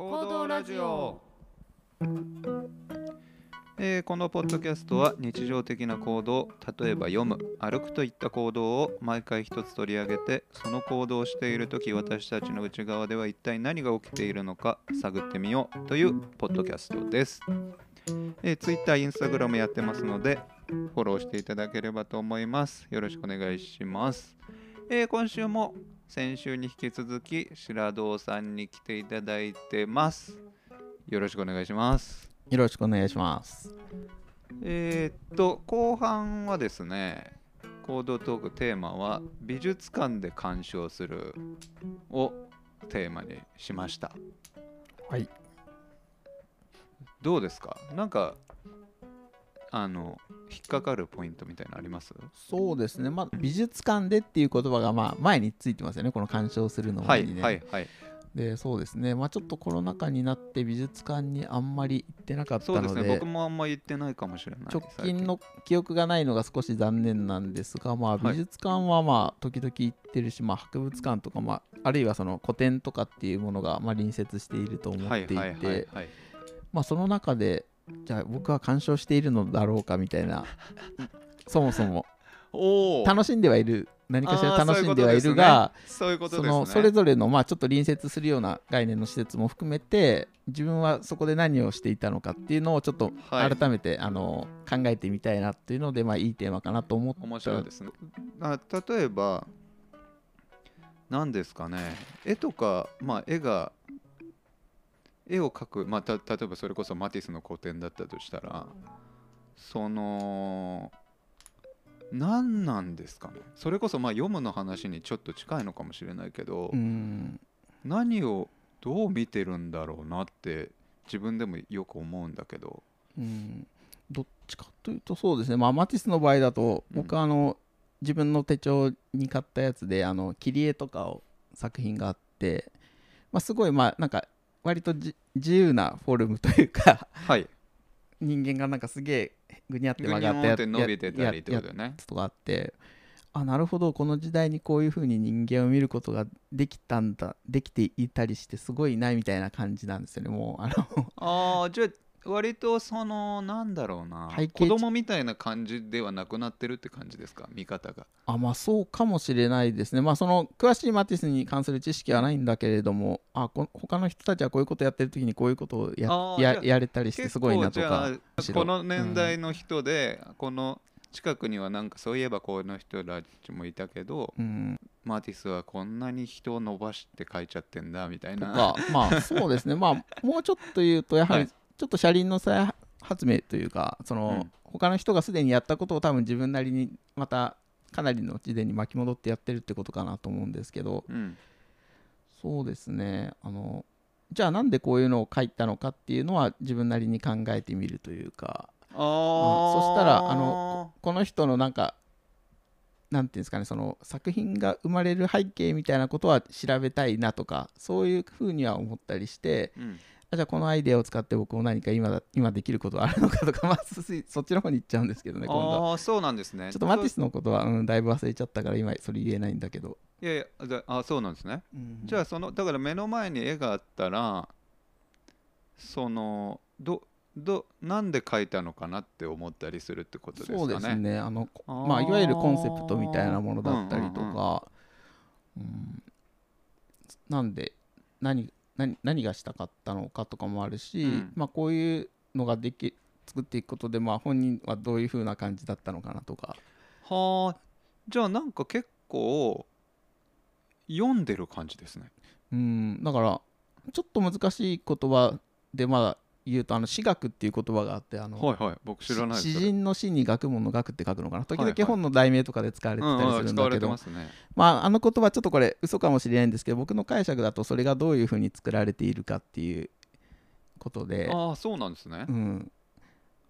行動ラジオ。えーこのポッドキャストは日常的な行動例えば読む歩くといった行動を毎回一つ取り上げてその行動をしている時私たちの内側では一体何が起きているのか探ってみようというポッドキャストです、えー、Twitter、Instagram やってますのでフォローしていただければと思います。よろしくお願いします、えー今週も先週に引き続き白堂さんに来ていただいてますよろしくお願いしますよろしくお願いします。えーっと後半はですね行動トークテーマは美術館で鑑賞するをテーマにしましたはい。どうですか？なんかあの引っかかるポイントみたいなのあります？そうですね。まあ、美術館でっていう言葉が、まあ、前についてますよね。この鑑賞するのにね。はいはいで、そうですね。まあ、ちょっとコロナ禍になって美術館にあんまり行ってなかったそうでので、すね僕もあんま言ってないかもしれない直近の記憶がないのが少し残念なんですが、まあ、美術館はまあ時々行ってるし、まあ、博物館とか、まあ、あるいはその古典とかっていうものがまあ隣接していると思はいっていて、その中でじゃあ僕は鑑賞しているのだろうかみたいな。そもそも。楽しんではいる。何かしら楽しんではいるがそういうことそですね。のそれぞれのまあちょっと隣接するような概念の施設も含めて自分はそこで何をしていたのかっていうのをちょっとはい。改めて、あの考えてみたいなっていうのでまあいいテーマかなと思った。面白いですね。あ例えば何ですかね。絵とか、まあ、絵が絵を描く、まあ、た例えばそれこそマティスの古典だったとしたらその何なんですかね？それこそまあ読むの話にちょっと近いのかもしれないけど、うん。何をどう見てるんだろうなって自分でもよく思うんだけど。うん。どっちかというとそうですね、まあ、マティスの場合だとうん。僕はあの、自分の手帳に買ったやつであの切り絵とかを作品があって、まあ、すごいまあなんか割とじ自由なフォルムというかはい。人間がなんかすげえぐにゃって曲がったやョンって伸びてたりってことね。つとかあってあなるほどこの時代にこういう風に人間を見ることができたんだできていたりしてすごいなみたいな感じなんですよねもうあの。ああじゃあ割とそのなんだろうな子供みたいな感じではなくなってるって感じですか？見方が。あまあそうかもしれないですね。まあその詳しいマティスに関する知識はないんだけれどもあこ他の人たちはこういうことやってる時にこういうことをやややれたりしてすごいなとかこの年代の人で、この近くにはなんかそういえばこの人たちもいたけどうん。マティスはこんなに人を伸ばして描いちゃってんだみたいな。まあそうですね。まあもうちょっと言うとやはりはいちょっと車輪の再発明というかその、うん。他の人がすでにやったことを多分自分なりにまたかなりの時点に巻き戻ってやってるってことかなと思うんですけど。うん。そうですね。あのじゃあなんでこういうのを書いたのかっていうのは自分なりに考えてみるというか。あー。そしたらあのこの人のなんかなんていうんですかねその作品が生まれる背景みたいなことは調べたいなとかそういうふうには思ったりして。うんあじゃあこのアイデアを使って僕も何か今だ今できることはあるのかとか、まあ、そそっちの方に行っちゃうんですけどね今度は。ああそうなんですね。ちょっとマティスのことは、うん、だいぶ忘れちゃったから今それ言えないんだけど、いやいやじゃああそうなんですね。じゃあそのだから目の前に絵があったらそのどどなんで描いたのかなって思ったりするってことですかね。そうですね。あのまあ、いわゆるコンセプトみたいなものだったりとうんうんか、うん。なんで何何何がしたかったのかとかもあるし、うん。まあ、こういうのができ作っていくことで、まあ、本人はどういう風な感じだったのかなとか。はあ。じゃあなんか結構読んでる感じですね。うん。だからちょっと難しい言葉でまだ言うとあの詩学っていう言葉があってあの、はいはい僕知らない詩人の詩に学問の学って書くのかな。時々本の題名とかで使われてたりするんだけど、てまあ、あの言葉ちょっとこれ嘘かもしれないんですけど僕の解釈だとそれがどういうふうに作られているかっていうことで、ああそうなんですね。う。ん、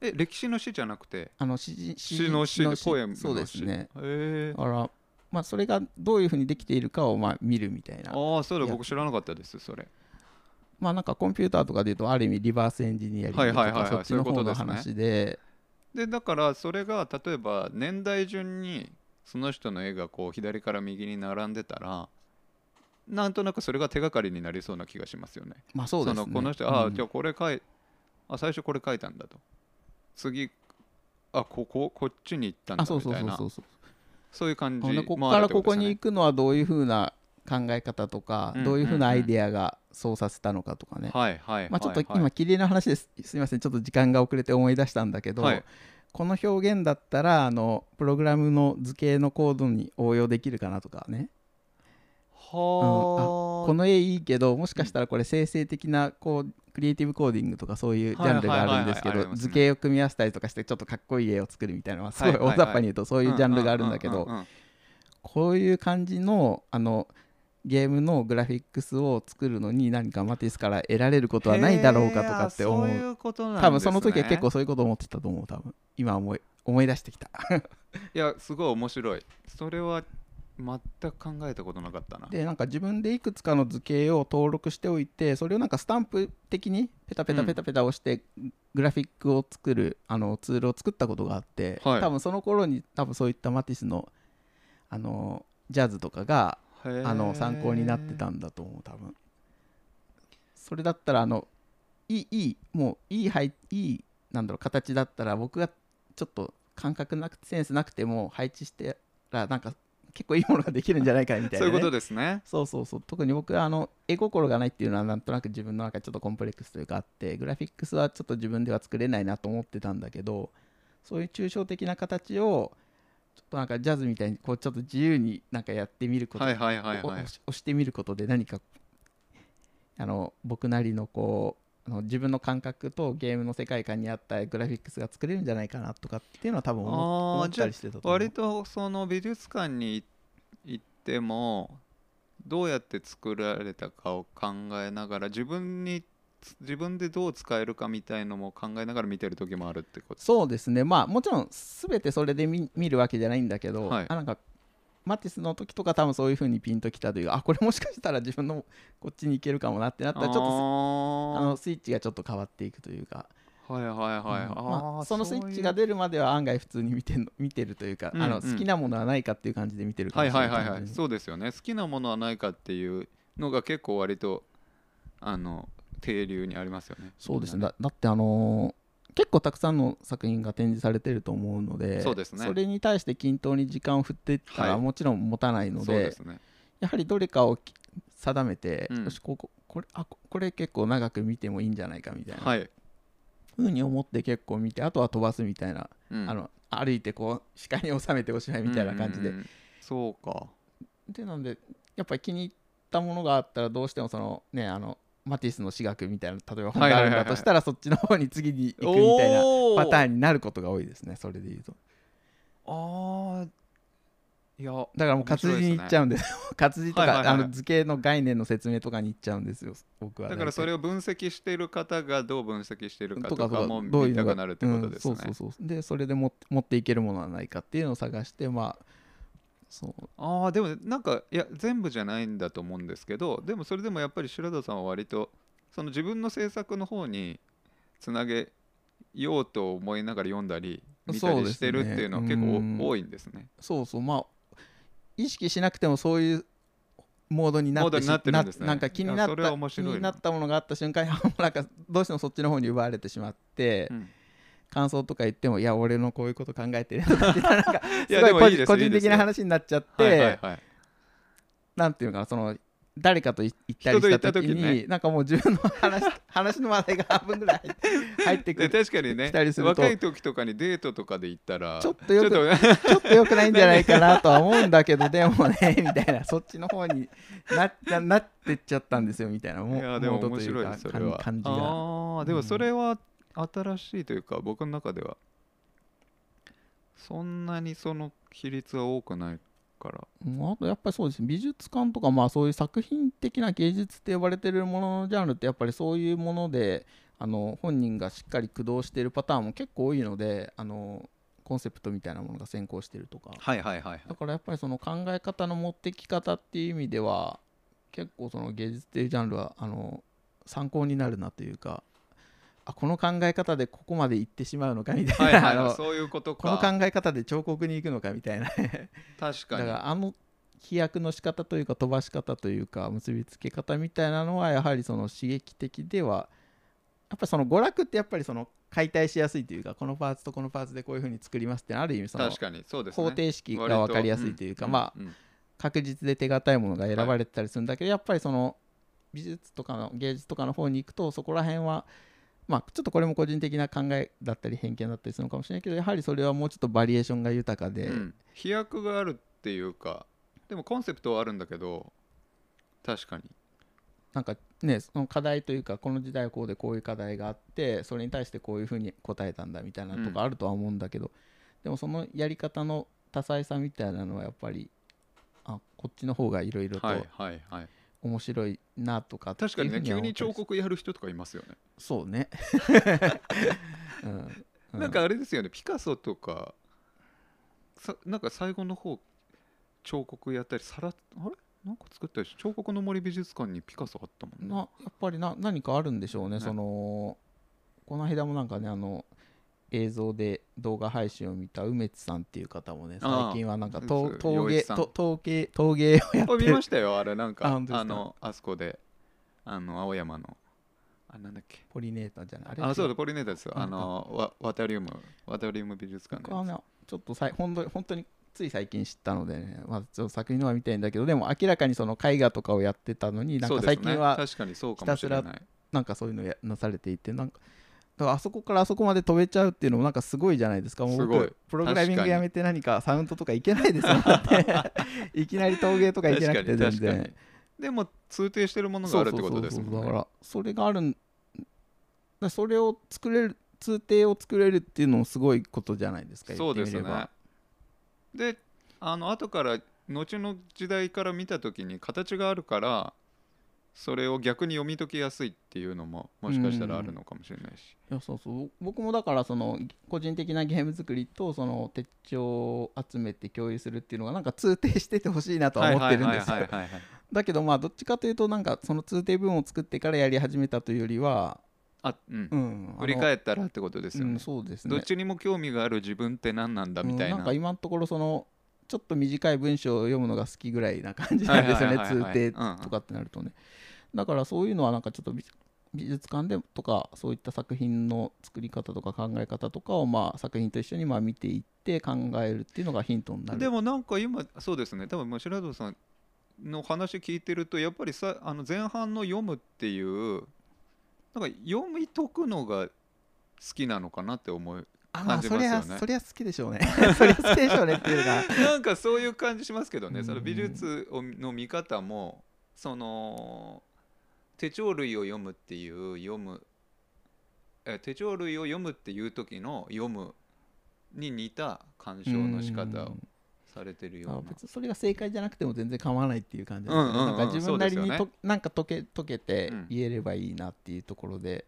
え歴史の詩じゃなくて？あの詩人詩の詩。のポエムの詩。そうですね。へえだから、まあ、それがどういうふうにできているかをまあ見るみたいな。ああそうだ僕知らなかったですそれ。まあなんかコンピューターとかでいうとある意味リバースエンジニアリングとかそっちの方の話で。でだからそれが例えば年代順にその人の絵がこう左から右に並んでたらなんとなくそれが手がかりになりそうな気がしますよね。まあそうですね。のこの人ああ、うん。じゃあこれ書いあ最初これ書いたんだと。次あこここっちに行ったんだあそうみたいな。そうそうそうそうそう。いう感じここからここに行くのはどういうふうな考え方とか、うんどういうふうなアイデアがそうさせたのかとかね、まあ、ちょっと今切り絵の話です。すみません。ちょっと時間が遅れて思い出したんだけど、はい。この表現だったらあのプログラムの図形のコードに応用できるかなとかね。はこの絵いいけどもしかしたらこれ生成的なこうクリエイティブコーディングとかそういうジャンルがあるんですけど図形を組み合わせたりとかしてちょっとかっこいい絵を作るみたいなのはすごい大雑把に言うとそういうジャンルがあるんだけどこういう感じのあのゲームのグラフィックスを作るのに何かマティスから得られることはないだろうかとかって思う。そういうことなんね。多分その時は結構そういうこと思ってたと思う多分。今思い思い出してきた。いやすごい面白い。それは全く考えたことなかったな。でなんか自分でいくつかの図形を登録しておいてそれをなんかスタンプ的にペタペタペタペタ押してグラフィックを作るあのツールを作ったことがあって、はい多分その頃に多分そういったマティスのあのジャズとかがあの参考になってたんだと思う多分。それだったらあのいいいいもういい配いいなんだろう形だったら僕がちょっと感覚なくてセンスなくても配置してらなんか結構いいものができるんじゃないかみたいな、ね、そういうことですね。そうそうそう。特に僕はあの絵心がないっていうのはなんとなく自分の中でちょっとコンプレックスというかあってグラフィックスはちょっと自分では作れないなと思ってたんだけどそういう抽象的な形をちょっとなんかジャズみたいにこうちょっと自由になんかやってみることはいはいはいおはい押してみることで何かあの僕なりのこうあの自分の感覚とゲームの世界観に合ったグラフィックスが作れるんじゃないかなとかっていうのは多分思ったりしてたと思う。割とその美術館に行ってもどうやって作られたかを考えながら自分に自分でどう使えるかみたいのも考えながら見てる時もあるってこと？そうですね。まあもちろん全てそれで見見るわけじゃないんだけど、はい。あなんかマティスの時とか多分そういう風にピンときたというかあこれもしかしたら自分のこっちに行けるかもなってなったらちょっとああのスイッチがちょっと変わっていくというか、ーはいはいはい、うん。まあ、そのスイッチが出るまでは案外普通に見て 見てるというか、うんうん。あの好きなものはないかっていう感じで見てるかはいもしれないはいはいはい。そうですよね。好きなものはないかっていうのが結構割とあの定流にありますよね。そうですね。だだってあのー結構たくさんの作品が展示されてると思うのでそうですね。れに対して均等に時間を振っていったらはい。もちろん持たないので,、そうですね。やはりどれかをき定めて、うん。よしこここれあここれ結構長く見てもいいんじゃないかみたいな、はい、ふうに思って結構見てあとは飛ばすみたいな、うん。あの歩いてこう視界に収めておしまいみたいな感じで、うんうんうんそうか。でなんでやっぱり気に入ったものがあったらどうしてもそのねあのマティスの私学みたいな例えば本があるんだとしたらそっちの方に次に行くみたいなパターンになることが多いですねそれで言うと。ああいやだからもう活字に行っちゃうんです 活字とか、はいはいはいあの図形の概念の説明とかに行っちゃうんですよ僕はだからそれをを分析している方がどう分析しているかとかも見たくなるってことですね。うんそうそうそう。でそれでも持っていけるものはないかっていうのを探してまあそう。ああでもなんかいや全部じゃないんだと思うんですけどでもそれでもやっぱり白田さんは割とその自分の制作の方につなげようと思いながら読んだり見たりしてるっていうのは結うん。構多いんですね。そうそう。まあ意識しなくてもそういうモードになってなってるんですね。なんか気になった気になったものがあった瞬間 になんかどうしてもそっちの方に奪われてしまって、うん感想とか言ってもいや俺のこういうこと考えてるとかってなんか いやすごい個人的な話になっちゃって、はいはいはい。なんていうのかなその誰かとい行ったりした時にね。なんかもう自分の話 話の話題が半分ぐらい入ってくでる確かにね若い時とかにデートとかで行ったらちょっとよくちょっと ちょっと良くないんじゃないかなとは思うんだけどでもねみたいなそっちの方になななってっちゃったんですよみたいなもいやでも面白いそれは。感じが。ああでもそれは新しいというか、僕の中ではそんなにその比率は多くないから。うんあとやっぱりそうですね。美術館とかまあそういう作品的な芸術って呼ばれてるもののジャンルってやっぱりそういうものであの本人がしっかり駆動しているパターンも結構多いのであのコンセプトみたいなものが先行してるとか。はいはいはい。だからやっぱりその考え方の持ってき方っていう意味では結構その芸術っていうジャンルはあの参考になるなというかあこの考え方でここまで行ってしまうのかみたいな、そういうことこのか考え方で彫刻に行くのかみたいな。確かに。だからあの飛躍の仕方というか飛ばし方というか結びつけ方みたいなのはやはりその刺激的ではやっぱりその娯楽ってやっぱりその解体しやすいというかこのパーツとこのパーツでこういうふうに作りますってある意味その方程式が分かりやすいというか、まあ確実で手堅いものが選ばれてたりするんだけど、やっぱりその美術とかの芸術とかの方に行くとそこら辺はまあちょっとこれも個人的な考えだったり偏見だったりするのかもしれないけどやはりそれはもうちょっとバリエーションが豊かで、うん。飛躍があるっていうかでもコンセプトはあるんだけど確かに。なんかねその課題というかこの時代はこうでこういう課題があってそれに対してこういうふうに答えたんだみたいなとかあるとは思うんだけど、でもそのやり方の多彩さみたいなのはやっぱりあこっちの方がいろいろとはいはいはい面白いなとか確かにね急に彫刻やる人とかいますよね。そうね、うん。うなんかあれですよねピカソとかさなんか最後の方彫刻やったりさらあれ？なんか作ったりし彫刻の森美術館にピカソあったもんね。なやっぱりな何かあるんでしょうね。ね。そのこの間もなんかねあの映像で動画配信を見た梅津さんっていう方もね最近はなんか陶陶芸陶芸陶芸をやってあ見るましたよあれなんか。あのあそこであの青山のあなんだっけ。ポリネーターじゃない？あれ？あそうだ違ポリネーターですよ。あのワワタリウムワタリウム美術館のちょっとさい本当に本当につい最近知ったのでね、まあ、ちょっと作品のは見たいんだけどでも明らかにその絵画とかをやってたのになんか最近は確かにそうかもしれひなんかそういうのやなされていてなんかあそこからあそこまで飛べちゃうっていうのもなんかすごいじゃないですか。もう僕プログラミングやめて何かサウンドとかいけないですよだっていきなり陶芸とかいけなくて全然でも通底してるものがあるってことですもんね。だからそれがあるそれを作れる通底を作れるっていうのもすごいことじゃないですか。そうですね。であの後から後の時代から見た時に形があるからそれを逆に読み解きやすいっていうのももしかしたらあるのかもしれないし、いやそうそう。僕もだからその個人的なゲーム作りとその手帳を集めて共有するっていうのがなんか通底しててほしいなとは思ってるんですよ。だけどまあどっちかというとなんかその通底文を作ってからやり始めたというよりはあうん。うん振り返ったらってことですよね、うん、そうですね。どっちにも興味がある自分って何なんだみたいな,、うんなんか今のところそのちょっと短い文章を読むのが好きぐらいな感じなんですよね通底とかってなるとねだからそういうのはなんかちょっと美美術館でとかそういった作品の作り方とか考え方とかをまあ作品と一緒にまあ見ていって考えるっていうのがヒントになる。でもなんか今そうですね多分白戸さんの話聞いてるとやっぱりさあの前半の読むっていうなんか読み解くのが好きなのかなって思うあじますよね。そりゃそりゃ好きでしょうね。そりゃ好きでしょうねっていうかなんかそういう感じしますけどね、うんその美術をの見方もその手帳類を読むっていう読むえ手帳類を読むっていう時の読むに似た鑑賞の仕方をされてるような。あ別にそれが正解じゃなくても全然構わないっていう感じうんうんうんなんか自分なりにと、ね。なんか解け解けてうん。言えればいいなっていうところで、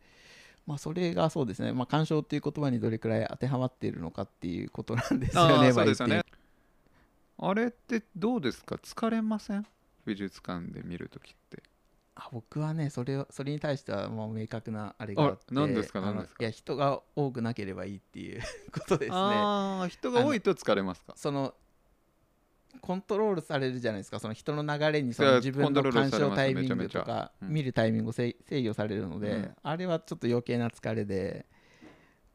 まあそれがそうですね、まあ、鑑賞っていう言葉にどれくらい当てはまっているのかっていうことなんですよあね。ーそうですよね。まああれってどうですか？疲れません？美術館で見るときってあ僕はねそれをそれに対してはもう明確なあれがあってあ何ですか何ですか？いや人が多くなければいいっていう ことですね。ああ人が多いと疲れますか？そのコントロールされるじゃないですか。その人の流れにその自分のコントロール鑑賞タイミングとかうん見るタイミングを制制御されるので、うん。あれはちょっと余計な疲れで、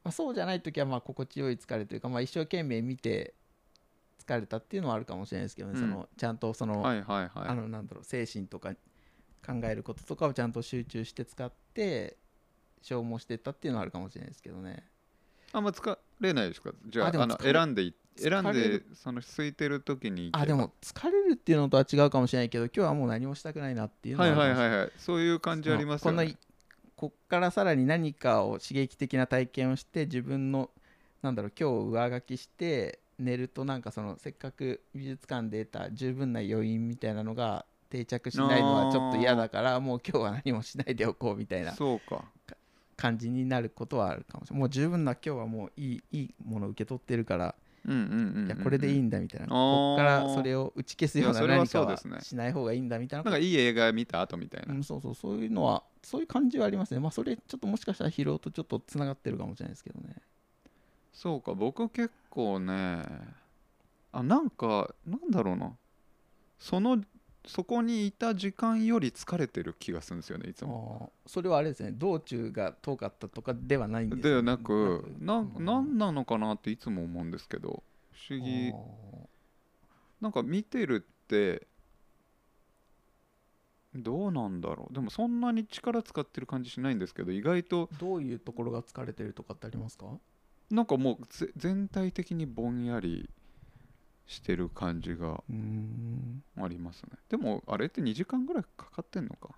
まあ、そうじゃない時はまあ心地よい疲れというか、まあ、一生懸命見て疲れたっていうのはあるかもしれないですけどね、うん。そのちゃんとその,、はいはいはい。あのなんだろう精神とか考えることとかをちゃんと集中して使って消耗していったっていうのはあるかもしれないですけどね。あんま疲れないですか？じゃああの選んでい選んでその空いてる時にあでも疲れるっていうのとは違うかもしれないけど今日はもう何もしたくないなっていうのははいはいはいはい。そういう感じありますよね。こっからさらに何かを刺激的な体験をして自分のなんだろう今日上書きして寝るとなんかそのせっかく美術館で得た十分な余韻みたいなのが定着しないのはちょっと嫌だからもう今日は何もしないでおこうみたいなそうか。感じになることはあるかもしれない。もう十分な今日はもういいいいものを受け取ってるから、うんうんうんうんうん。いやこれでいいんだみたいな。こっからそれを打ち消すような何かはそうですねしない方がいいんだみたいななんかいい映画見た後みたいな、うん、そうそうそういうのはそういう感じはありますね。まあそれちょっともしかしたら疲労とちょっとつながってるかもしれないですけどね。そうか。僕結構ねあなんかなんだろうな。そのそこにいた時間より疲れてる気がするんですよねいつも。それはあれですね道中が遠かったとかではないんですではなくなうん。なんなのかなっていつも思うんですけど不思議。なんか見てるってどうなんだろう。でもそんなに力使ってる感じしないんですけど意外とどういうところが疲れてるとかってありますか？なんかもうぜ全体的にぼんやりしてる感じがありますね。でもあれって2時間ぐらいかかってんのか？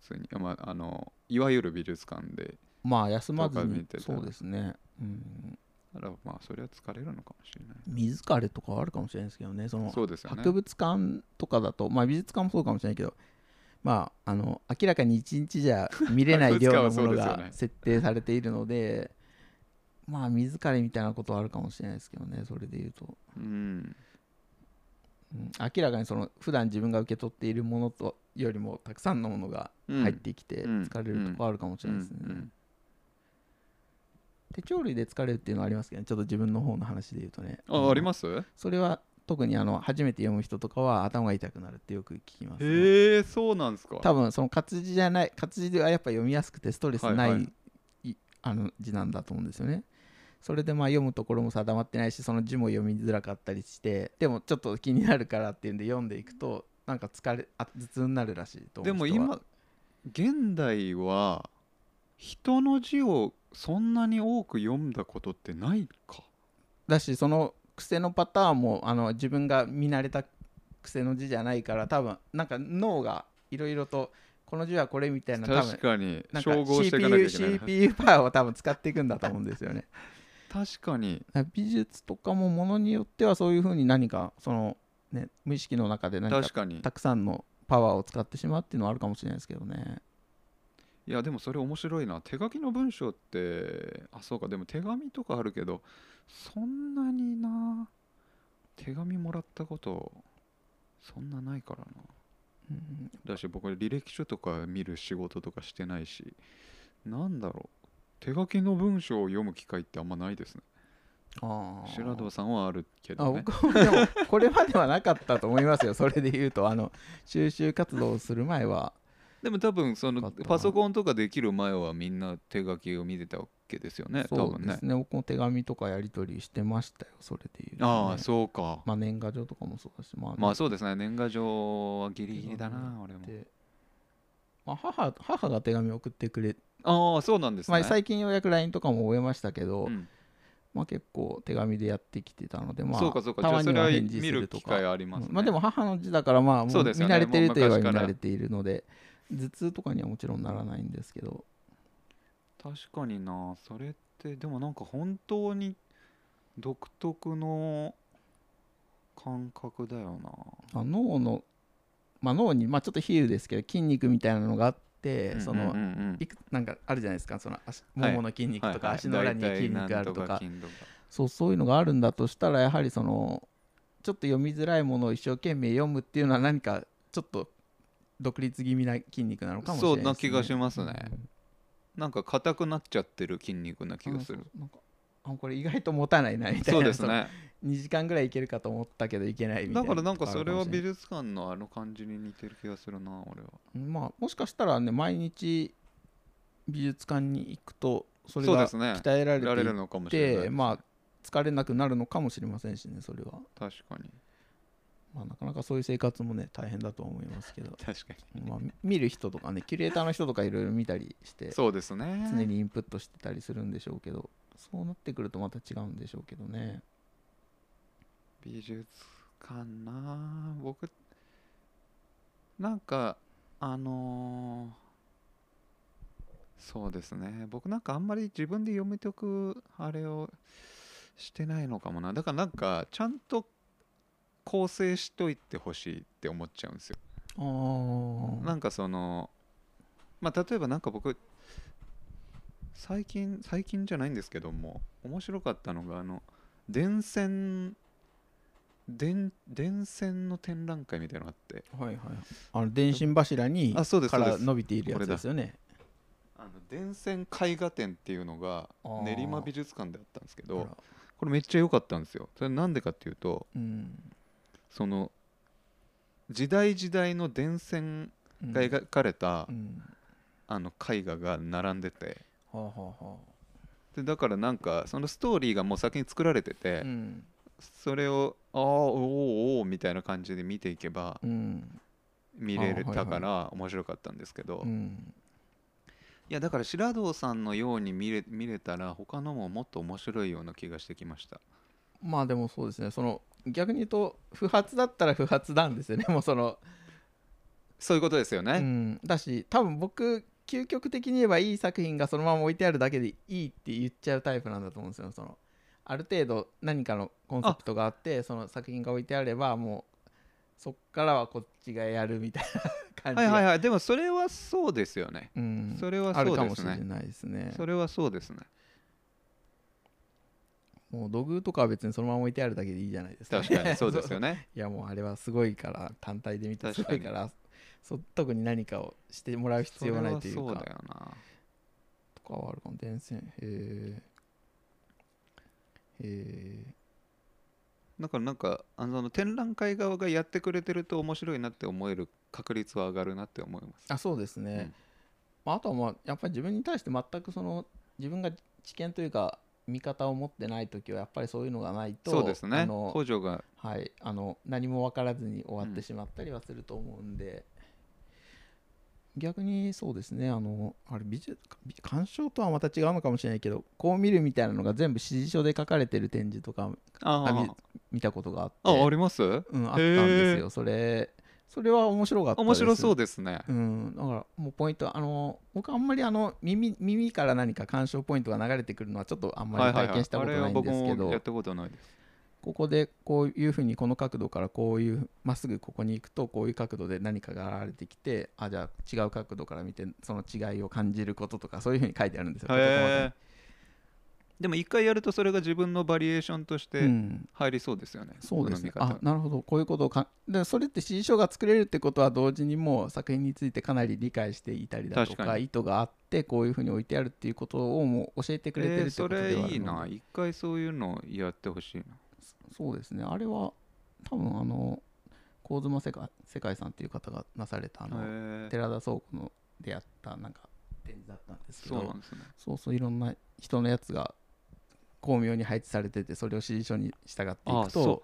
普通に、まあ、あのいわゆる美術館でまあ休まずに。そうですね。うん。だからまあそれは疲れるのかもしれない水疲れとかはあるかもしれないですけどね。そのそうですよね。博物館とかだとまあ美術館もそうかもしれないけどまああの明らかに一日じゃ見れない量のものが 設定されているのでまあ水疲れみたいなことはあるかもしれないですけどねそれで言うと、うん。うん。明らかにその普段自分が受け取っているものとよりもたくさんのものがうん。入ってきてうん。疲れるとこあるかもしれないですね、うん。うん。手帳類で疲れるっていうのはありますけどねちょっと自分の方の話で言うとね。ああります？それは特にあの初めて読む人とかは頭が痛くなるってよく聞きます、ね、へえそうなんですか。多分その活字じゃない活字ではやっぱ読みやすくてストレスない,、はいはいあの字なんだと思うんですよねそれでまあ読むところも定まってないしその字も読みづらかったりしてでもちょっと気になるからっていうんで読んでいくとなんか疲れあ頭痛になるらしいとでも今現代は人の字をそんなに多く読んだことってないか。だしその癖のパターンもあの自分が見慣れた癖の字じゃないから多分なんか脳がいろいろとこの字はこれみたいな多分確かになんか照合していかなきゃいけない CPU, CPU パワーを多分使っていくんだと思うんですよね確かに。美術とかもものによってはそういうふうに何かその、ね、無意識の中で何か確かに。たくさんのパワーを使ってしまうっていうのはあるかもしれないですけどね。いやでもそれ面白いな。手書きの文章ってあそうか。でも手紙とかあるけどそんなにな。手紙もらったことそんなないからな。うんだし僕履歴書とか見る仕事とかしてないしなんだろう手書きの文章を読む機会ってあんまないですね。あー。白堂さんはあるけあどね。僕もでもこれまではなかったと思いますよそれで言うと。あの収集活動をする前は。でも多分そのパソコンとかできる前はみんな手書きを見てたわけですよね多そうですね。僕も手紙とかやり取りしてましたよそれで言うと、ね、ああそうか。まあ年賀状とかもそうだしまあ、まあそうですね。年賀状はギリギリだな俺も。でまあ、母母が手紙を送ってくれ、ああそうなんですね。まあ、最近ようやく LINE とかも終えましたけど、うん。まあ、結構手紙でやってきてたので、まあ、そうかそうか。たまにはは返事見するとか。る機会ありますね。うん。まあ、でも母の字だからまあもう見慣れてるといえば見慣れているので頭痛とかにはもちろんならないんですけど。確かにな。それってでもなんか本当に独特の感覚だよな。あ脳の、まあ、脳に、まあ、ちょっと比喩ですけど筋肉みたいなのがあって、そのいくなんかあるじゃないですか。その足はい。ももの筋肉とか、足の裏に筋肉あるとか。そうそういうのがあるんだとしたらやはりそのちょっと読みづらいものを一生懸命読むっていうのは何かちょっと独立気味な筋肉なのかもしれないです、ね、そんな気がしますね。うんなんか硬くなっちゃってる筋肉な気がする。なんかあこれ意外と持たないなみたいなそうですね。2時間ぐらいいけるかと思ったけどいけないみたいなだからなんかそれは美ビ術館のあの感じに似てる気がするな俺は。まあもしかしたらね毎日美術館に行くとそれがそうですね。鍛えられていっられるのかもしれないです。ねてまあ疲れなくなるのかもしれませんしねそれは、確かに。まあ、なかなかそういう生活もね大変だとは思いますけど、確かまあ、み見る人とかねキュレーターの人とかいろいろ見たりしてにそうですね。常にインプットしてたりするんでしょうけどそうなってくるとまた違うんでしょうけどね。美術館な。僕なんかあのーそうですね。僕なんかあんまり自分で読めておくあれをしてないのかもな。だからなんかちゃんと構成しといてほしいって思っちゃうんですよ。なんかそのまあ例えばなんか僕最近最近じゃないんですけども面白かったのがあの電線電電線の展覧会みたいなのがあって。はいはいあの電信柱にあそうですから伸びているやつですよね。あの電線絵画展っていうのが練馬美術館であったんですけどこれめっちゃ良かったんですよ。それなんでかっていうとうん。その時代時代の伝線うん。が描かれた、うん。あの絵画が並んでてはあはあはでだからなんかそのストーリーがもう先に作られてて、あうん。それをああおーおーみたいな感じで見ていけばうん。見れたから面白かったんですけど、いうん。やだから白道さんのように見れ見れたら他のももっと面白いような気がしてきました。まあでもそうですね。その逆に言うと不発だったら不発なんですよね。もうその。そういうことですよね、うん、だし多分僕究極的に言えばいい作品がそのまま置いてあるだけでいいって言っちゃうタイプなんだと思うんですよ。そのある程度何かのコンセプトがあってその作品が置いてあればもうそっからはこっちがやるみたいな感じ。が、はいはいはい。でもそれはそうですよね、うん、それはあるかもしれそうですねないですね。それはそうですね。もう土偶とかは別にそのまま置いてあるだけでいいじゃないですか、確かにそうですよね。いやもうあれはすごいから単体で見てすごいからそ特に何かをしてもらう必要がないというそれはそうかだよな。とかはあるかも。電線。へえへえだからなんかあの展覧会側がやってくれてると面白いなって思える確率は上がるなって思います。あそうですね、うん。まあ、あとはまあやっぱり自分に対して全くその自分が知見というか見方を持ってない時はやっぱりそういうのがないとそうですね。あの補助が。はい、あの何も分からずに終わってしまったりはすると思うんで、逆にそうですね。あのあれ美術美鑑賞とはまた違うのかもしれないけどこう見るみたいなのが全部指示書で書かれてる展示とかああ。見見たことがあって。ああります？うん、あったんですよ。それそれは面白かった面白そうでですね。うん、だからもうポイントあの僕あんまりあの耳耳から何か鑑賞ポイントが流れてくるのはちょっとあんまり体験したことないんですけあれは僕ど、もやったことないですここでこういうふうにこの角度からこういうまっすぐここに行くとこういう角度で何かが現れてきてあじゃあ違う角度から見てその違いを感じることとかそういうふうに書いてあるんですよ。でも一回やるとそれが自分のバリエーションとしうてん、入りそうですよね、そうですね。あなるほど。こういうことをかでそれって指示書が作れるってことは同時にもう作品についてかなり理解していたりだとか意図があってこういうふうに置いてあるっていうことをもう教えてくれてるってえーそことではあるので、れいいな。一回そういうのやってほしいなそうですね。あれは多分あの神妻世界世界さんっていう方がなされたあの、寺田倉庫のでやったなんか展示だったんですけどそうなんですね。そうそういろんな人のやつが巧妙に配置されててそれを指示書に従っていくと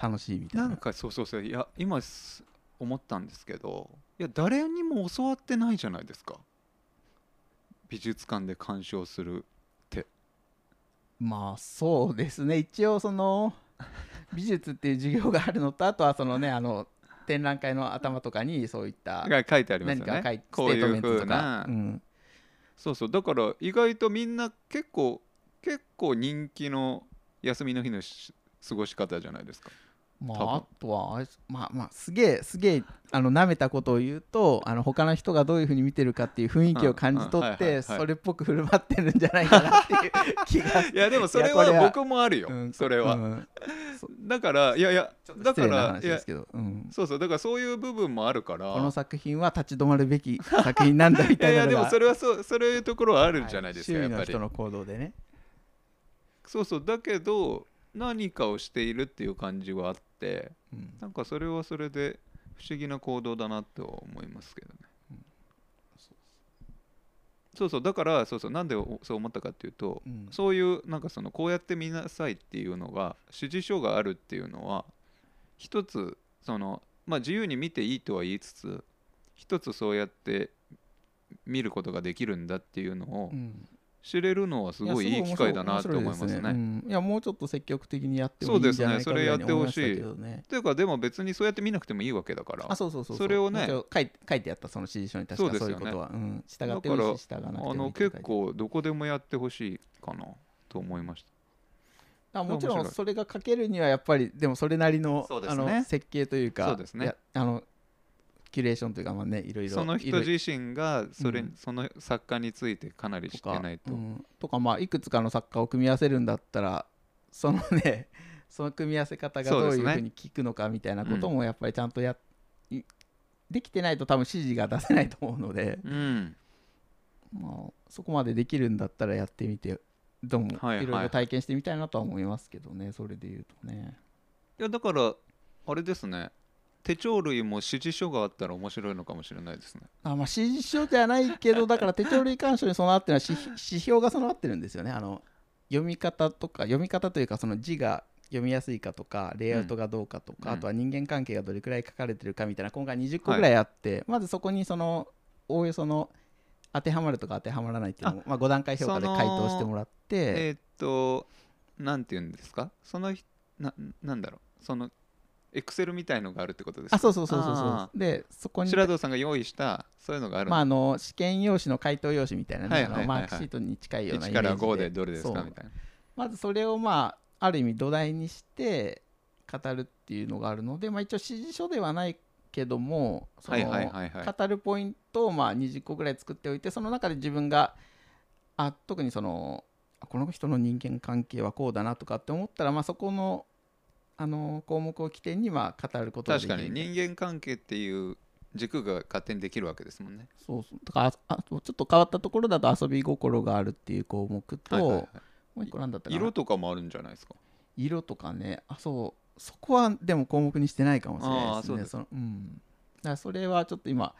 楽しいみたいな。なんかそうそうそう。いや今す思ったんですけどいや誰にも教わってないじゃないですか。美術館で鑑賞するまあそうですね。一応その 美術っていう授業があるのとあとはそのねあの展覧会の頭とかにそういったが書いてありますよ何か書いねこういう風メントとか。な、うん。そうそう。だから意外とみんな結構結構人気の休みの日のし過ごし方じゃないですかまあ、あとはまあまあすげえすげえあの舐めたことを言うとあの他の人がどういうふうに見てるかっていう雰囲気を感じ取っていそれっぽく振る舞ってるんじゃないかなっていう気が いやでもそれはは僕もあるよ、うんそれは、うん だからいやいやだからそうそうだからそういう部分もあるから。この作品は立ち止まるべき作品なんだみいやいやでたいなのが もそれはそうそういうところはあるんじゃないですか、はやっぱり。周囲の人の行動でね。そうそうだけど何かをしているっていう感じはあってうん。なんかそれはそれで不思議な行動だなとは思いますけどね、そうそう。だからそうそう。なんでおそう思ったかっていうと、うん。そういうなんかそのこうやって見なさいっていうのが指示書があるっていうのは一つそのまあ自由に見ていいとは言いつつ一つそうやって見ることができるんだっていうのをうん知れるのはすごいいい機会だなって思いますね。面白ですうん。いやもうちょっと積極的にやってもいいんそうですねじゃないかぐらいにそれやってほしい思ましたけどね。というかでも別にそうやって見なくてもいいわけだから。あそうそうそうう。それをね。書い書いてあったその指示書に確かそういうことは、うん、従ってだからほしい従わなくてもいいあの結構どこでもやってほしいかなと思いました。あもちろんそれが書けるにはやっぱりでもそれなりの,、そうですね。あの設計というかそうですね。いやあのキュレーションというかまあねいろいろその人自身がそれ、うん。その作家についてかなり知っとかてないと。うん。とかまあいくつかの作家を組み合わせるんだったらそのね その組み合わせ方がどういうふうに効くのかみたいなこともやっぱりちゃんとや、いできてないと多分指示が出せないと思うので、うん。まあ、そこまでできるんだったらやってみてどうもいろいろ体験してみたいなとは思いますけどね、それで言うとね。いやだからあれですね手帳類も指示書があったら面白いのかもしれないですね。あまあ指示書じゃないけどだから手帳類干渉に備わってるのは指 指標が備わってるんですよね。あの読み方とか読み方というかその字が読みやすいかとかレイアウトがどうかとか、うん。あとは人間関係がどれくらい書かれてるかみたいな今回20個ぐらいあって、まずそこにそのおおよその当てはまるとか当てはまらないっていうのをまあ、5段階評価で回答してもらって。えーっとなんて言うんですか？そのひななんだろう？そのエクセルみたいのがあるってことですか？あそうそうそうそうそあうでそこに。白堂さんが用意したそういうのがあるまあ、あの試験用紙の回答用紙みたいなね、はいはいマークシートに近いようなイ1メージで。から5でどれですか？みたいな。まずそれをまあある意味土台にして語るっていうのがあるので、まあ、一応指示書ではないけどもその語るポイントをまあ20個ぐらい作っておいてその中で自分があ特にそのあこの人の人間関係はこうだなとかって思ったら、まあ、そこのあの項目を起点にまあ語ることができる。確かに人間関係っていう軸が勝手にできるわけですもんね。そうそう。だからあちょっと変わったところだと遊び心があるっていう項目と、はいはいはい。もう一個なんだったかな。色とかもあるんじゃないですか色とかね。あそう。そこはでも項目にしてないかもしれないですね。そのうん。だからそれはちょっと今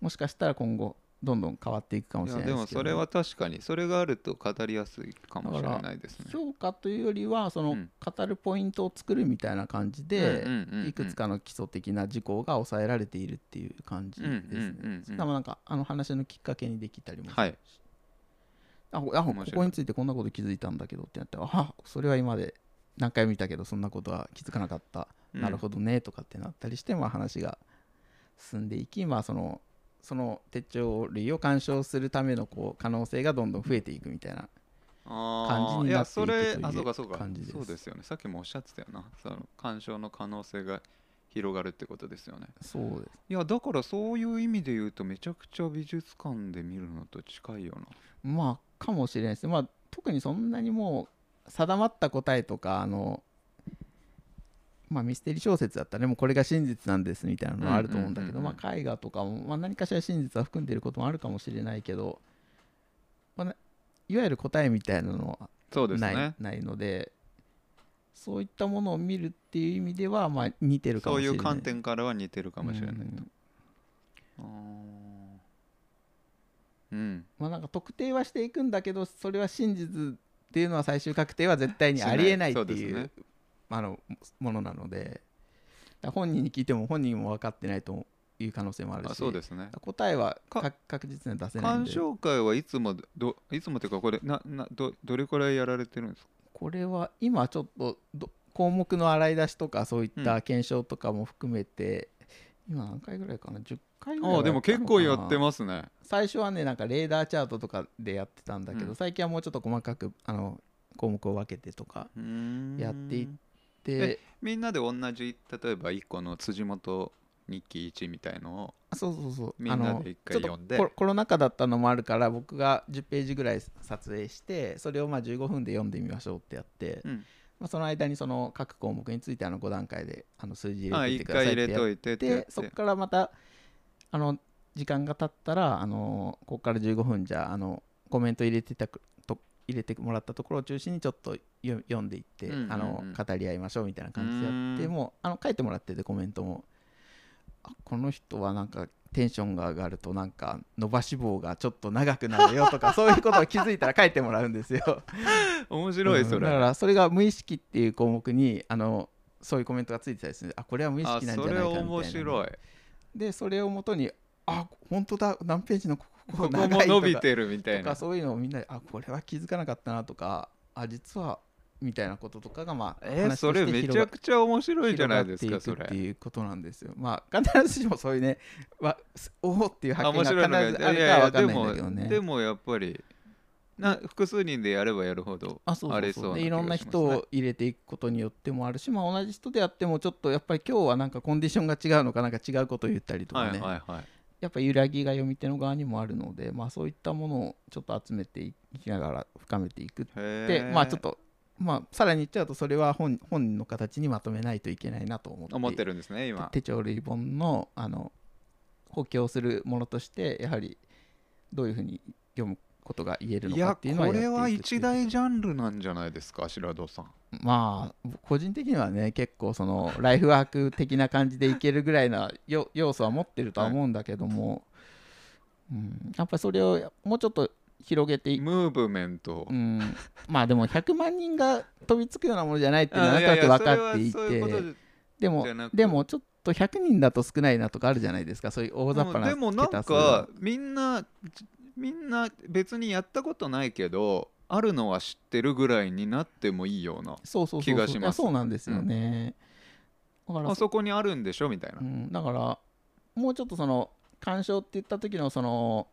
もしかしたら今後どんどん変わっていくかもしれないですけどでもそれは確かにそれがあると語りやすいかもしれないですね。評価というよりはその、うん。語るポイントを作るみたいな感じで、いくつかの基礎的な事項が抑えられているっていう感じですね。しかもなんかあの話のきっかけにできたりもするし。はい。あこあここについてこんなこと気づいたんだけどってなってあそれは今まで何回も見たけどそんなことは気づかなかった、うん。なるほどねとかってなったりして、まあ、話が進んでいき、まあ、そのその手帳類を鑑賞するためのこう可能性がどんどん増えていくみたいなあ感じになっていくそれというあそうかそうか。感じです。そうですよね。さっきもおっしゃってたよな。その鑑賞の可能性が広がるってことですよね。そうです。いやだからそういう意味で言うとめちゃくちゃ美術館で見るのと近いよな。まあかもしれないです。ね、まあ、特にそんなにもう定まった答えとかあのまあ、ミステリー小説だったらね。もうこれが真実なんですみたいなのはあると思うんだけど、まあ、絵画とかも、まあ、何かしら真実は含んでいることもあるかもしれないけど、まあね、いわゆる答えみたいなのはそうですない,、ね。ないのでそういったものを見るっていう意味では、まあ、似てるかもそういしれない。う観点からは似てるかもしれないと。うん。うん。まあ、なんか特定はしていくんだけどそれは真実っていうのは最終確定は絶対にありえないっていうあのものなので本人に聞いても本人も分かってないという可能性もあるしあそうですね。答えは確実には出せないん鑑で賞会はいつもどいつもというかこれななどどれくらいやられてるんですか？これは今ちょっとど項目の洗い出しとかそういった検証とかも含めて、今何回ぐらいかな？10回ぐらいはああでも結構やってすますね。最初はねなんかレーダーチャートとかでやってたんだけど、うん。最近はもうちょっと細かくあの項目を分けてとかやっていっえでみんなで同じ例えば1個の辻元日記1みたいのをあそうそうそう。みんなで一回読んで。コロコロナ禍だったのもあるから僕が10ページぐらい撮影してそれをまあ15分で読んでみましょうってやって、うん。まあ、その間にその各項目についてあの5段階であの数字あ1入れてくださいってやってってそこからまたあの時間が経ったらあのここから15分じゃあのコメント入れてた入れてもらったところを中心にちょっとよ読んでいって、うんうんうん。あの語り合いましょうみたいな感じでやってうん。もうあの書いてもらっててコメントもあこの人はなんかテンションが上がるとなんか伸ばし棒がちょっと長くなるよとか そういうことを気づいたら書いてもらうんですよ。面白いそれ、うん。だからそれが無意識っていう項目にあのそういうコメントがついてたりするあこれは無意あ識なんじそれゃないかみたいな面白い。でそれをもとにあ本当だ。何ページのこここも伸びてるみたいな。とかそういうのをみんなであこれは気づかなかったなとかあ実はみたいなこととかがまあえそれめちゃくちゃ面白いじゃないですかそ広がっていうことなんですよ。まあ必ずしもそういうねわおおっていうあ発見がが必ずあるかは分かんないんだけどね。でもやっぱりな複数人でやればやるほどあそうそうありそう。な気そうでいろんな人を入れていくことによってもあるし、まあ、同じ人でやってもちょっとやっぱり今日はなんかコンディションが違うのかなんか違うことを言ったりとはいかね、はいはいやっぱ揺らぎが読み手の側にもあるので、まあ、そういったものをちょっと集めていきながら深めていくっへて、ー。まあちょっと、まあ、さらに言っちゃうとそれは本本の形にまとめないといけないなと思って思ってるんですね今。手帳類本のあの補強するものとしてやはりどういうふうに読むことが言えるのかっていうのはこれは一大ジャンルなんじゃないですか白戸さん。まあ個人的にはね結構その ライフワーク的な感じでいけるぐらいなよ要素は持ってるとは思うんだけども、うん、やっぱりそれをもうちょっと広げていムーブメント、うん、まあでも100万人が飛びつくようなものじゃないっていうのはあなんとなく分かやっていてじでもでもちょっと100人だと少ないなとかあるじゃないですかそういう大雑把なでもなんかみんなみんな別にやったことないけどあるのは知ってるぐらいになってもいいような気がします。そうなんですよね、だからあそこにあるんでしょみたいな、うん、だからもうちょっとその鑑賞って言った時のその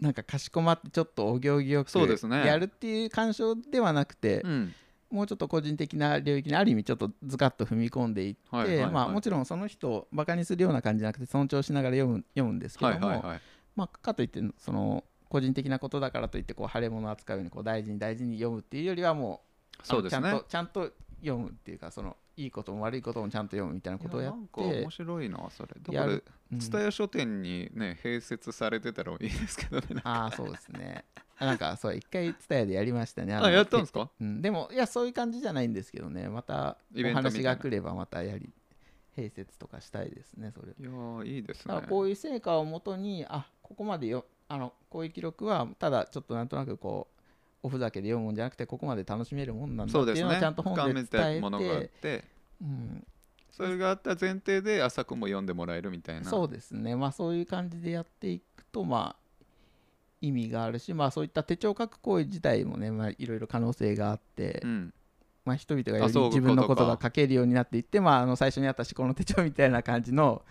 なんかかしこまってちょっとお行儀よくそうですね。やるっていう鑑賞ではなくて、うん。もうちょっと個人的な領域にある意味ちょっとズカッと踏み込んでいって、はいはいはい。まあ、もちろんその人をバカにするような感じじゃなくて尊重しながら読む読むんですけども、はいはいはいまあ、かといってその個人的なことだからといってこう腫れ物を扱うようにこう大事に大事に読むっていうよりはもうそうですね。ちゃんとちゃんと読むっていうかそのいいことも悪いこともちゃんと読むみたいなことをやって面白いなそれ。だから蔦屋書店にね併設されてたらいいですけどねああそうですね。あなんかそう一回ツタヤでやりましたねのあやったんですか？うん、でもいやそういう感じじゃないんですけどね。またお話が来ればまたやり併設とかしたいですねそれ。いやーいいですね。だからこういう成果をもとにあここまでよあのこういう記録はただちょっとなんとなくこうおふざけで読むんじゃなくてここまで楽しめるもんなんだっていうそうですね。のをちゃんと本で伝えたいものがあって。て、うん、それがあった前提で浅くも読んでもらえるみたいな。そうですね。まあそういう感じでやっていくとまあ意味があるしまあそういった手帳書く行為自体もねまあいろいろ可能性があって、うん。まあ、人々がより自分のことが書けるようになっていって、まあ、あの最初にあった思考の手帳みたいな感じの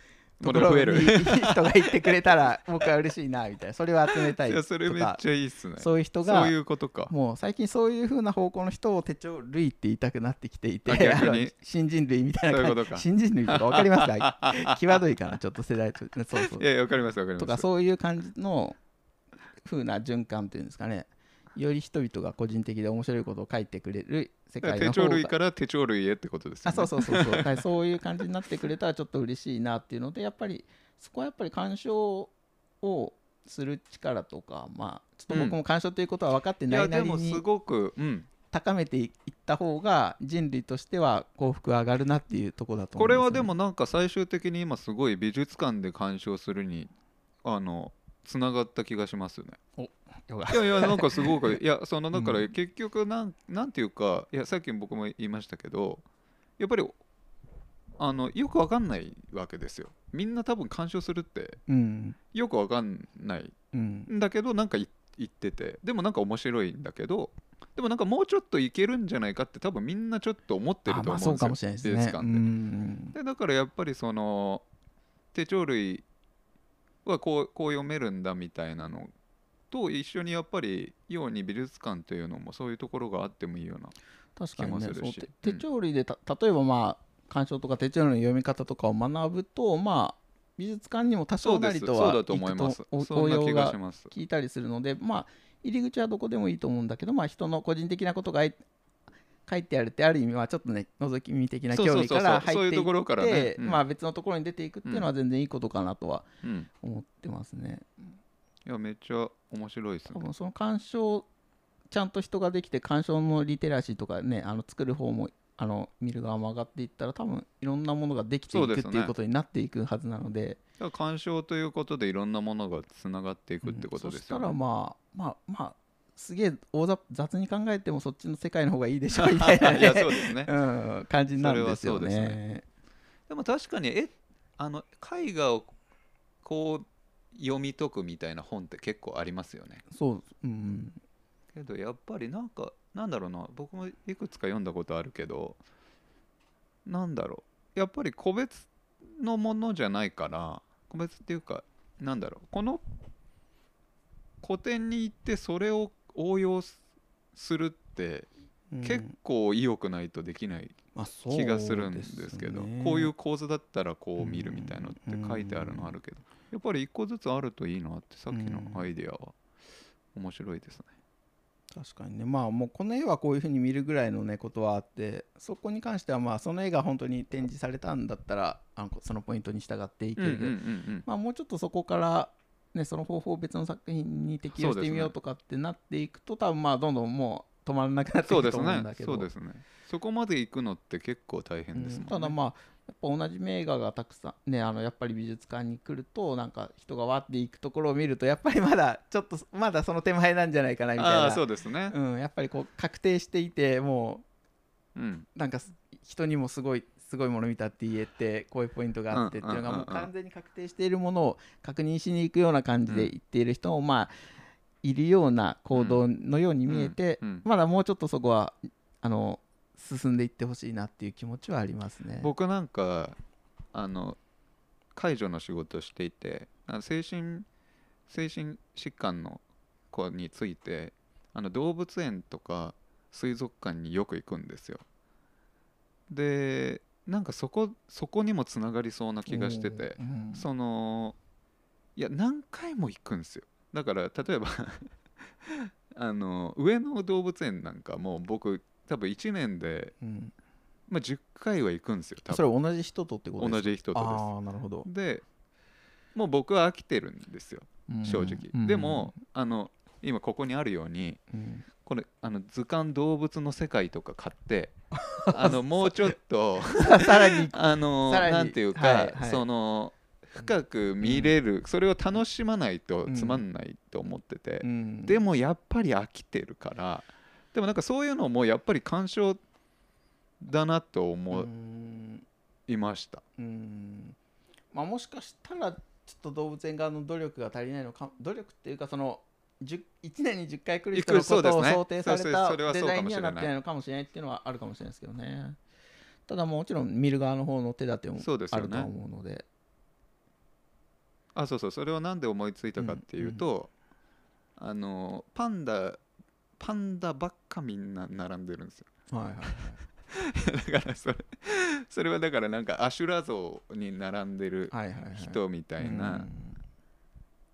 ところに人が言ってくれたら僕は嬉しいなみたいな。それを集めたいといやそれめっかちゃいいっすね。そういう人がそういうことか。もう最近そういう風な方向の人を手帳類って言いたくなってきていて新人類みたいな感じ。新人類とか分かりますか？際どいかなちょっと世代と。そうそう。いやいかりますわかります。とかそういう感じの風な循環っていうんですかねより人々が個人的で面白いことを書いてくれる世界の方が類から手帳類へってことですよね。あそうそうそうそう。だからそういう感じになってくれたらちょっと嬉しいなっていうのでやっぱりそこはやっぱり鑑賞をする力とかまあちょっと僕も鑑賞ということは分かっていないなやでもすりにごくうん。高めていった方が人類としては幸福上がるなっていうところだと思これはでもなんか最終的に今すごい美術館で鑑賞するにあのつながった気がしますよねいやいやなんかすごくいやそのだからうん。結局なんなんていうかいやさっき僕も言いましたけどやっぱりあのよくわかんないわけですよ。みんな多分鑑賞するって。うん。よくわかんない。うん。んだけどなんかい言ってて。でもなんか面白いんだけどでもなんかもうちょっといけるんじゃないかって多分みんなちょっと思ってるあまあと思そううんかもしですれないですね。うん。でだからやっぱりその手帳類はこうこう読めるんだみたいなのと一緒にやっぱりように美術館というのもそういうところがあってもいいような確かにねそううん。手手帳類でた例えばまあ鑑賞とか手帳類の読み方とかを学ぶとまあ美術館にも多少なりとはそうだと思います。行くとそんな気応用ががします。聞いたりするのでまあ入り口はどこでもいいと思うんだけどまあ人の個人的なことがい書いてあるってある意味はちょっとね覗き見的な興味から入っていってまあ別のところに出ていくっていうのは全然いいことかなとはうん。思ってますね。いやめっちゃ面白いですね。その鑑賞ちゃんと人ができて鑑賞のリテラシーとかねあの作る方もあの見る側も上がっていったら多分いろんなものができていくっていうことになっていくはずなので。だから鑑賞ということでいろんなものがつながっていくってことうんそしたですよね、らまあまあまあすげえ大雑雑に考えてもそっちの世界の方がいいでしょみたいな、ね、いやそうですね。うん、感じになるんですよそれはそうですね。でも確かにえあの絵画をこう読み解くみたいな本って結構ありますよね。そう、うん、けどやっぱりなんかなんだろうな。僕もいくつか読んだことあるけどなんだろう。やっぱり個別のものじゃないから個別っていうかなんだろう。この古典に行ってそれを応用すするってうん。結構意欲ないとできない気がするんですけど、ね。こういう構図だったらこう見るみたいなのって書いてあるのあるけど、やっぱり一個ずつあるといいなってさっきのアイデアは面白いですね。確かにね。まあもうこの絵はこういうふうに見るぐらいのねことはあってそこに関してはまあその絵が本当に展示されたんだったらあのそのポイントに従っていける、うんうんうんうん。まあもうちょっとそこからねその方法を別の作品に適用してみようとかってなっていくと多分まあどんどんもう止まらなくなってくると思うんだけど。そうですね。そこまで行くのって結構大変ですもんね、うんただまあやっぱ同じ名画がたくさんねあのやっぱり美術館に来るとなんか人がわっていくところを見るとやっぱりまだちょっとまだその手前なんじゃないかなみたいな。そうですね。うん、やっぱりこう確定していてもうん。うなんかす人にもすごいすごいもの見たって言えてこういうポイントがあってっていうのがもう完全に確定しているものを確認しに行くような感じで言っている人もまあいるような行動のように見えてまだもうちょっとそこはあの進んでいってほしいなっていう気持ちはありますね。僕なんかあの介助の仕事をしていて精神精神疾患の子についてあの動物園とか水族館によく行くんですよ。でなんかそこそこにもつながりそうな気がしててうん。そのいや何回も行くんですよだから例えば あの上野動物園なんかもう僕多分1年で、うん。まあ、10回は行くんですよ多そ分れ同じ人とってことですか？同じ人とです。ああなるほど、でもう僕は飽きてるんですようん正直、うん。でもあの今ここにあるようにうん。これあの図鑑動物の世界とか買ってあの もうちょっとさらにあのなんていうか、はいはい。その深く見れる、それを楽しまないとつまんないと思ってて、うん。でもやっぱり飽きてるから。でもなんかそういうのもやっぱり鑑賞だなと思う。ん。いました、うん。まあもしかしたらちょっと動物園側の努力が足りないのか努力っていうかその1年に10回来る人のことを想定されたデザインにはなってないのかもしれないっていうのはあるかもしれないですけどね。ただもちろん見る側の方の手立てもそうですよね。あるとは思うのであそうそうそれをなんで思いついたかっていうと、あのパンダパンダばっかみんな並んでるんですよ。はいはいはい。だからそれそれはだからなんかアシュラ像に並んでる人みたいなうん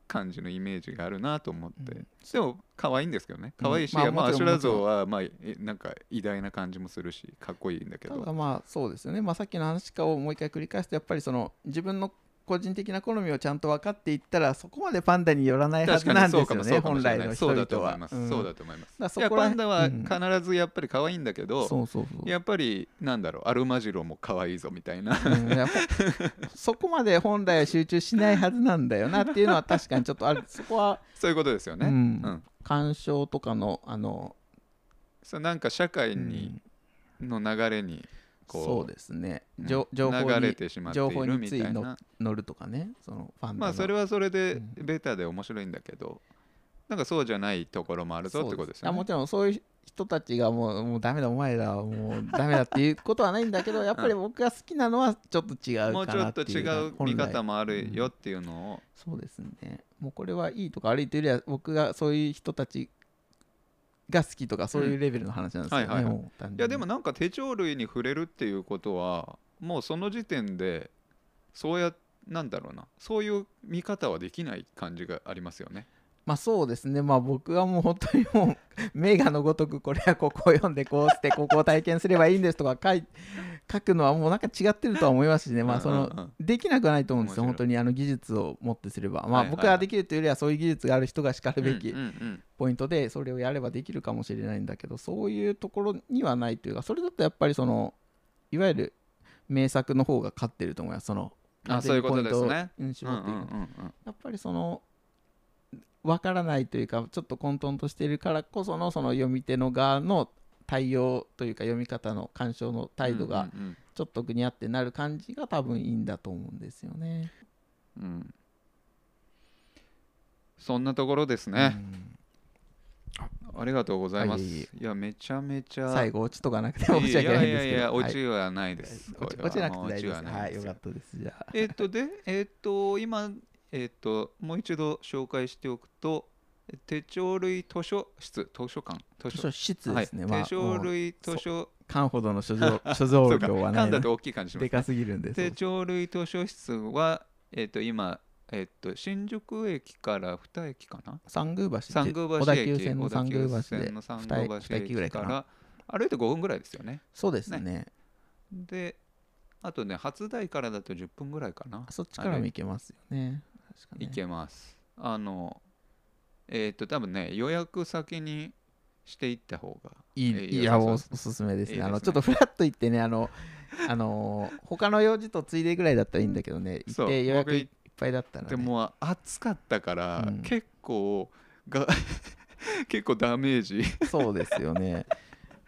感じのイメージがあるなと思って、うん。でも可愛いんですけどね。可愛いし、まあまあ、アシュラ像はまあえなんか偉大な感じもするしかっこいいんだけど。ただまあそうですよね、まあ、さっきの話かをもう一回繰り返すとやっぱりその自分の個人的な好みをちゃんと分かっていったらそこまでパンダによらないはずなんですよねかもしれない本来の人そうだと々は思います、うん。そうだと思います。パンダはうん必ずやっぱり可愛いんだけど、やっぱりなんだろうアルマジロも可愛いぞみたいな。うん。そこまで本来は集中しないはずなんだよなっていうのは確かにちょっとある。そこは、そういうことですよね、鑑賞とかのあの、そうなんか社会うにん、の流れにこうそうですね。うん情情報流れにてしまってい情報るについのみたいな乗るとかねそのファンまあそれはそれでうん。ベータで面白いんだけど、なんかそうじゃないところもあるぞってことですよね。あもちろんそういう人たちがもうもうダメだお前らはもうダメだっていうことはないんだけどやっぱり僕が好きなのはちょっと違うかなもうちょっと違う見方もあるよっていうのを、そうですね。もうこれはいいとか悪いというよりは僕がそういう人たちが好きとかそういうレベルの話なんですよね、はいはいはい。もう単純に。いやでもなんか手帳類に触れるっていうことはもうその時点でそうやなんだろうなそういう見方はできない感じがありますよね。まあそうですね。まあ僕はもう本当にもう名画のごとくこれはここを読んでこうして ここを体験すればいいんですとか書い書くのはもうなんか違ってるとは思いますしね。まあそのできなくはないと思うんですよ。本当にあの技術を持ってすれば。まあ僕ができるというよりはそういう技術がある人がしかるべきポイントでそれをやればできるかもしれないんだけどそういうところにはないというかそれだとやっぱりそのいわゆる名作の方が勝ってると思います。そのあそういうことですね。やっぱりその分からないというかちょっと混沌としているからこそのその読み手の側の対応というか読み方の鑑賞の態度がうんうんちょっとぐにゃってなる感じが多分いいんだと思うんですよね。うんうんそんなところですね、ありがとうございます、いやめちゃめちゃ最後オチとかなくて申し訳ないんですけど。いやいやいやはいオチはないです、は落ちなくて大丈夫です。はい、かったです。じゃあ。えっとでえっと今えっともう一度紹介しておくと手帳類図書室図書館図図書室ですね。はい、まあ手帳類図書缶ほどの所蔵 所蔵量はないの缶だと大きい感じしますでかすぎるんです。手帳類図書室はえっと今えっと新宿駅から2駅かな？三宮橋三宮橋駅小田急線の三宮橋での三二宮らいかな駅から歩いて5分ぐらいですよね。そうですね。であとね初台からだと10分ぐらいかな。そっちからも行けますよね確かね。いけます。あのえっ、と多分ね予約先にしていった方がいいえーいやおすおすすめですね。あのちょっとフラッと行ってねあのあのー他の用事とついでぐらいだったらいいんだけどね。行って予約僕いっぱいだったら、ね、でも暑かったから、うん。結構が 結構ダメージ。そうですよね。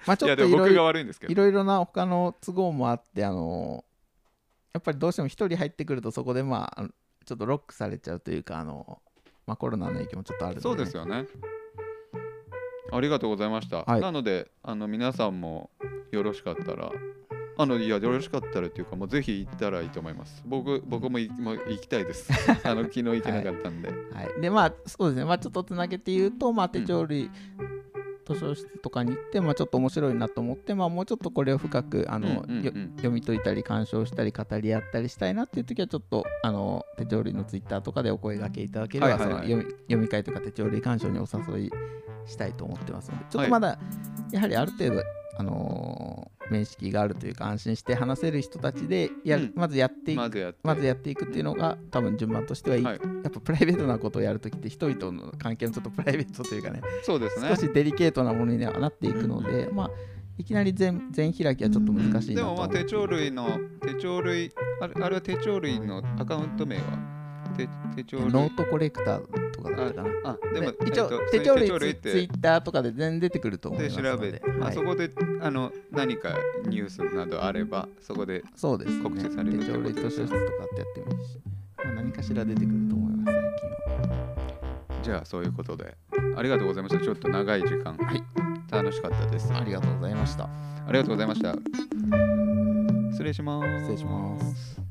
まあちいょっといろいろ悪いろいろな他の都合もあってあのやっぱりどうしても一人入ってくるとそこでまあちょっとロックされちゃうというかあの、まあ、コロナの影響もちょっとあるので、ね、そうですよね。ありがとうございました、はい。なのであの皆さんもよろしかったらあのいやよろしかったらっていうかもうぜひ行ったらいいと思います。僕僕もいもう行きたいです。あの昨日行けなかったんで、はい、でまあそうですね。まあちょっとつなげて言うとまあ手帳類、図書室とかに行ってまあちょっと面白いなと思ってまあもうちょっとこれを深くあの、うんうんうん。よ読み解いたり鑑賞したり語り合ったりしたいなっていう時はちょっとあの手帳類のツイッターとかでお声掛けいただければ、はいはいはい。その読み読み会とか手帳類鑑賞にお誘いしたいと思ってますのでちょっとまだ、やはりある程度あのー面識があるというか安心して話せる人たちでやる、うん。まずやっていくまずやって。まずやっていくっていうのが多分順番としてはいい、はい。やっぱプライベートなことをやるときって人々の関係のちょっとプライベートというかねそうですね。少しデリケートなものにはなっていくので、まあいきなり全全開きはちょっと難しいなと思う。でもまあ手帳類の手帳類あれあれは手帳類のアカウント名は？手手帳類。ノートコレクターとかだったかな。あでもで一応、えっと手帳類そういうツイッターとかで全然出てくると思いでますので。調べて、まあ、はいそこであの何かニュースなどあればそこでそうですね。告知されるって手帳類図書室とかってやってもいいし、まあ、何かしら出てくると思います最近は。じゃあそういうことで。ありがとうございました。ちょっと長い時間、はい。楽しかったです。ありがとうございました。ありがとうございました。失礼します。失礼します